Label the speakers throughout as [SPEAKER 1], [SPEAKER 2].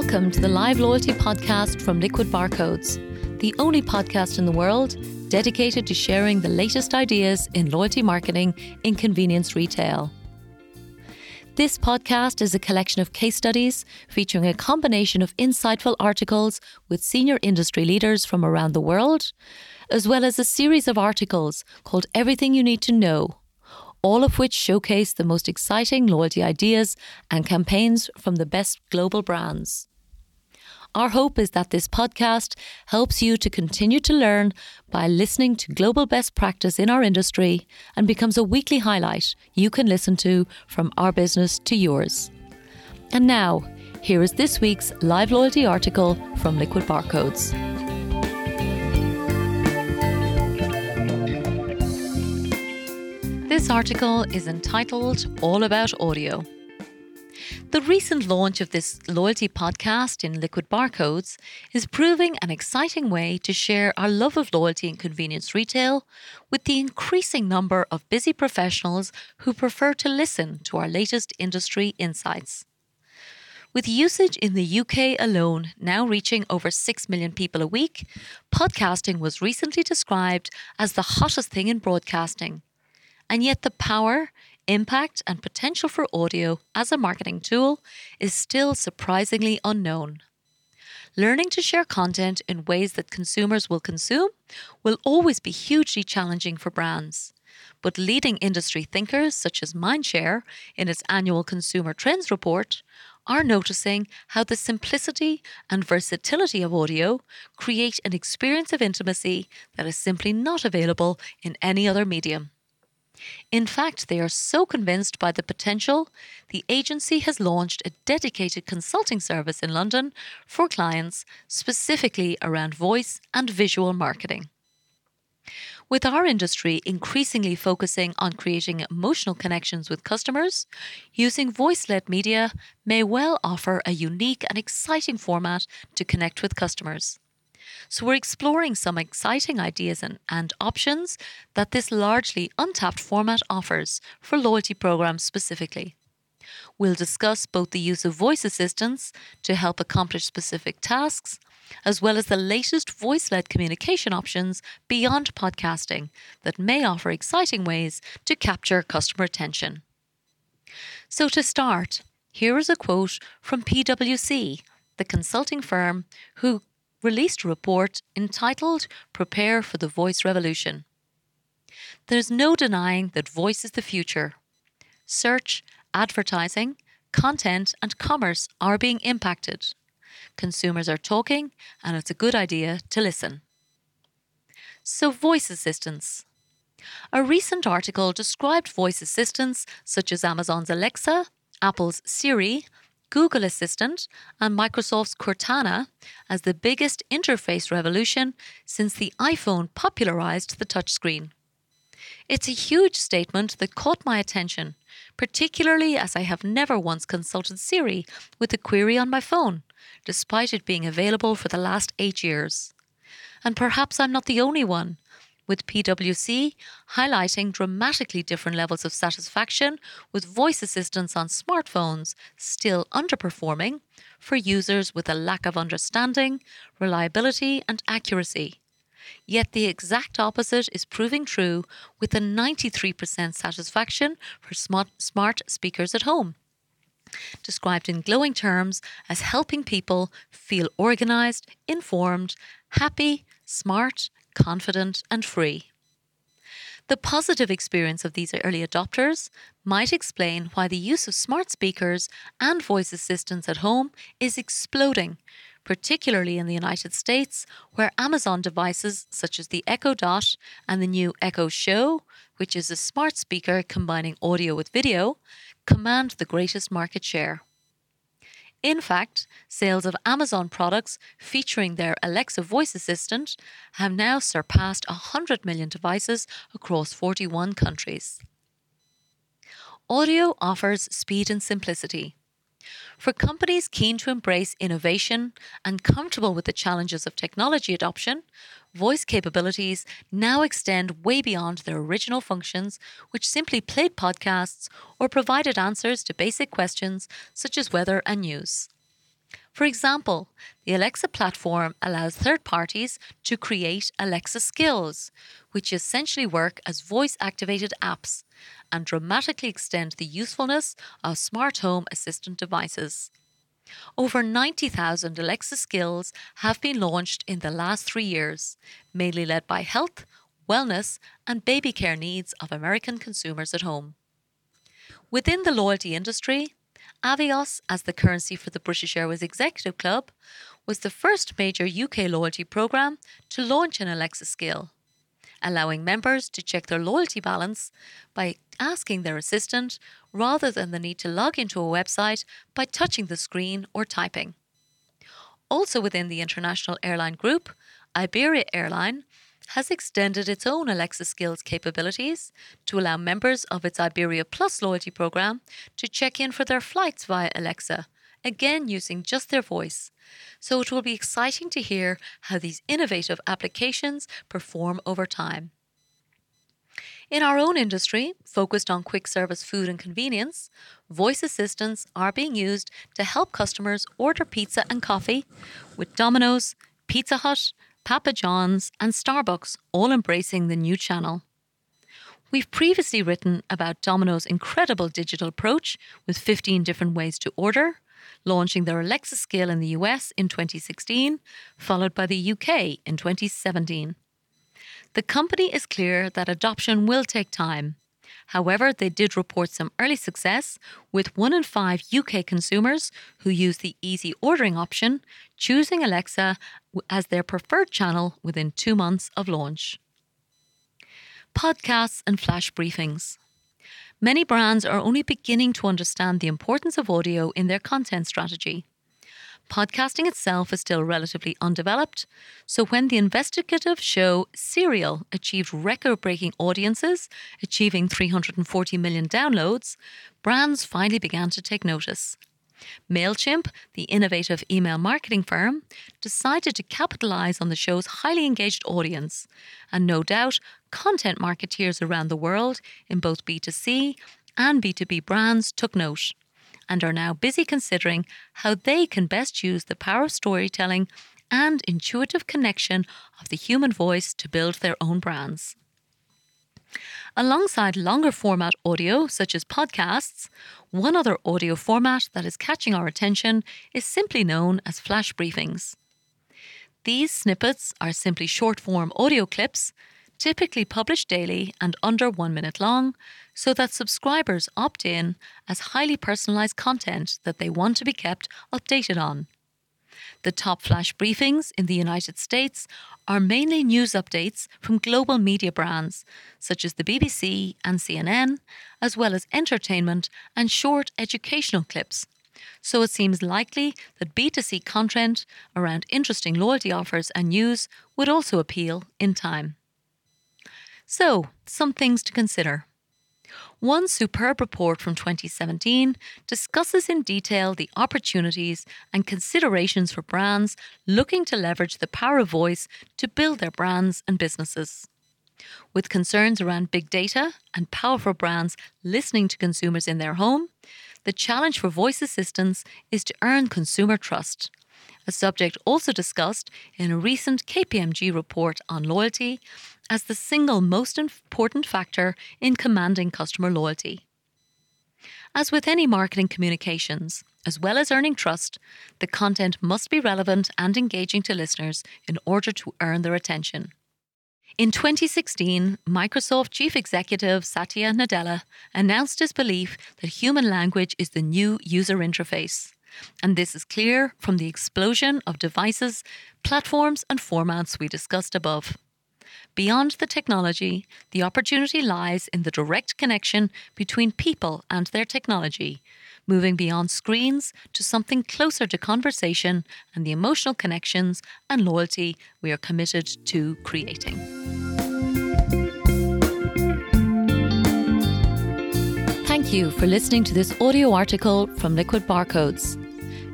[SPEAKER 1] Welcome to the Live Loyalty Podcast from Liquid Barcodes, the only podcast in the world dedicated to sharing the latest ideas in loyalty marketing in convenience retail. This podcast is a collection of case studies featuring a combination of insightful articles with senior industry leaders from around the world, as well as a series of articles called Everything You Need to Know all of which showcase the most exciting loyalty ideas and campaigns from the best global brands. Our hope is that this podcast helps you to continue to learn by listening to global best practice in our industry and becomes a weekly highlight you can listen to from our business to yours. And now, here is this week's live loyalty article from Liquid Barcodes. This article is entitled All About Audio. The recent launch of this loyalty podcast in Liquid Barcodes is proving an exciting way to share our love of loyalty and convenience retail with the increasing number of busy professionals who prefer to listen to our latest industry insights. With usage in the UK alone now reaching over 6 million people a week, podcasting was recently described as the hottest thing in broadcasting and yet, the power, impact, and potential for audio as a marketing tool is still surprisingly unknown. Learning to share content in ways that consumers will consume will always be hugely challenging for brands. But leading industry thinkers such as Mindshare, in its annual Consumer Trends Report, are noticing how the simplicity and versatility of audio create an experience of intimacy that is simply not available in any other medium. In fact, they are so convinced by the potential, the agency has launched a dedicated consulting service in London for clients specifically around voice and visual marketing. With our industry increasingly focusing on creating emotional connections with customers, using voice led media may well offer a unique and exciting format to connect with customers. So we're exploring some exciting ideas and, and options that this largely untapped format offers for loyalty programs specifically. We'll discuss both the use of voice assistants to help accomplish specific tasks, as well as the latest voice led communication options beyond podcasting that may offer exciting ways to capture customer attention. So, to start, here is a quote from PwC, the consulting firm who released a report entitled Prepare for the Voice Revolution. There's no denying that voice is the future. Search, advertising, content, and commerce are being impacted. Consumers are talking, and it's a good idea to listen. So, voice assistants. A recent article described voice assistants such as Amazon's Alexa, Apple's Siri, Google Assistant, and Microsoft's Cortana as the biggest interface revolution since the iPhone popularized the touchscreen. It's a huge statement that caught my attention, particularly as I have never once consulted Siri with a query on my phone, despite it being available for the last eight years. And perhaps I'm not the only one, with PwC highlighting dramatically different levels of satisfaction with voice assistants on smartphones still underperforming for users with a lack of understanding, reliability, and accuracy. Yet the exact opposite is proving true with a 93% satisfaction for smart, smart speakers at home described in glowing terms as helping people feel organized, informed, happy, smart, confident, and free. The positive experience of these early adopters might explain why the use of smart speakers and voice assistants at home is exploding, particularly in the United States, where Amazon devices such as the Echo Dot and the new Echo Show, which is a smart speaker combining audio with video, command the greatest market share. In fact, sales of Amazon products featuring their Alexa voice assistant have now surpassed 100 million devices across 41 countries. Audio offers speed and simplicity. For companies keen to embrace innovation and comfortable with the challenges of technology adoption, voice capabilities now extend way beyond their original functions, which simply played podcasts or provided answers to basic questions such as weather and news. For example, the Alexa platform allows third parties to create Alexa skills, which essentially work as voice activated apps and dramatically extend the usefulness of smart home assistant devices. Over 90,000 Alexa skills have been launched in the last three years, mainly led by health, wellness, and baby care needs of American consumers at home. Within the loyalty industry, Avios, as the currency for the British Airways Executive Club, was the first major UK loyalty programme to launch an Alexa skill, allowing members to check their loyalty balance by asking their assistant rather than the need to log into a website by touching the screen or typing. Also within the international airline group, Iberia Airline has extended its own Alexa Skills capabilities to allow members of its Iberia Plus loyalty program to check in for their flights via Alexa, again using just their voice. So it will be exciting to hear how these innovative applications perform over time. In our own industry, focused on quick service food and convenience, voice assistants are being used to help customers order pizza and coffee, with Domino's, Pizza Hut, Papa John's, and Starbucks all embracing the new channel. We've previously written about Domino's incredible digital approach with 15 different ways to order, launching their Alexa skill in the US in 2016, followed by the UK in 2017. The company is clear that adoption will take time. However, they did report some early success, with one in five UK consumers who use the easy ordering option choosing Alexa as their preferred channel within two months of launch. Podcasts and flash briefings. Many brands are only beginning to understand the importance of audio in their content strategy podcasting itself is still relatively undeveloped. So when the investigative show Serial achieved record breaking audiences, achieving 340 million downloads, brands finally began to take notice. MailChimp, the innovative email marketing firm, decided to capitalize on the show's highly engaged audience. And no doubt, content marketeers around the world in both B2C and B2B brands took note and are now busy considering how they can best use the power of storytelling and intuitive connection of the human voice to build their own brands. Alongside longer format audio, such as podcasts, one other audio format that is catching our attention is simply known as flash briefings. These snippets are simply short form audio clips typically published daily and under one minute long, so that subscribers opt in as highly personalized content that they want to be kept updated on. The top flash briefings in the United States are mainly news updates from global media brands such as the BBC and CNN, as well as entertainment and short educational clips. So it seems likely that B2C content around interesting loyalty offers and news would also appeal in time. So, some things to consider. One superb report from 2017 discusses in detail the opportunities and considerations for brands looking to leverage the power of voice to build their brands and businesses. With concerns around big data and powerful brands listening to consumers in their home, the challenge for voice assistants is to earn consumer trust a subject also discussed in a recent KPMG report on loyalty as the single most important factor in commanding customer loyalty. As with any marketing communications, as well as earning trust, the content must be relevant and engaging to listeners in order to earn their attention. In 2016, Microsoft Chief Executive Satya Nadella announced his belief that human language is the new user interface. And this is clear from the explosion of devices, platforms, and formats we discussed above. Beyond the technology, the opportunity lies in the direct connection between people and their technology, moving beyond screens to something closer to conversation and the emotional connections and loyalty we are committed to creating. Thank you for listening to this audio article from Liquid Barcodes.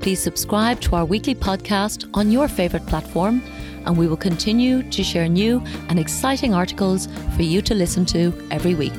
[SPEAKER 1] Please subscribe to our weekly podcast on your favourite platform, and we will continue to share new and exciting articles for you to listen to every week.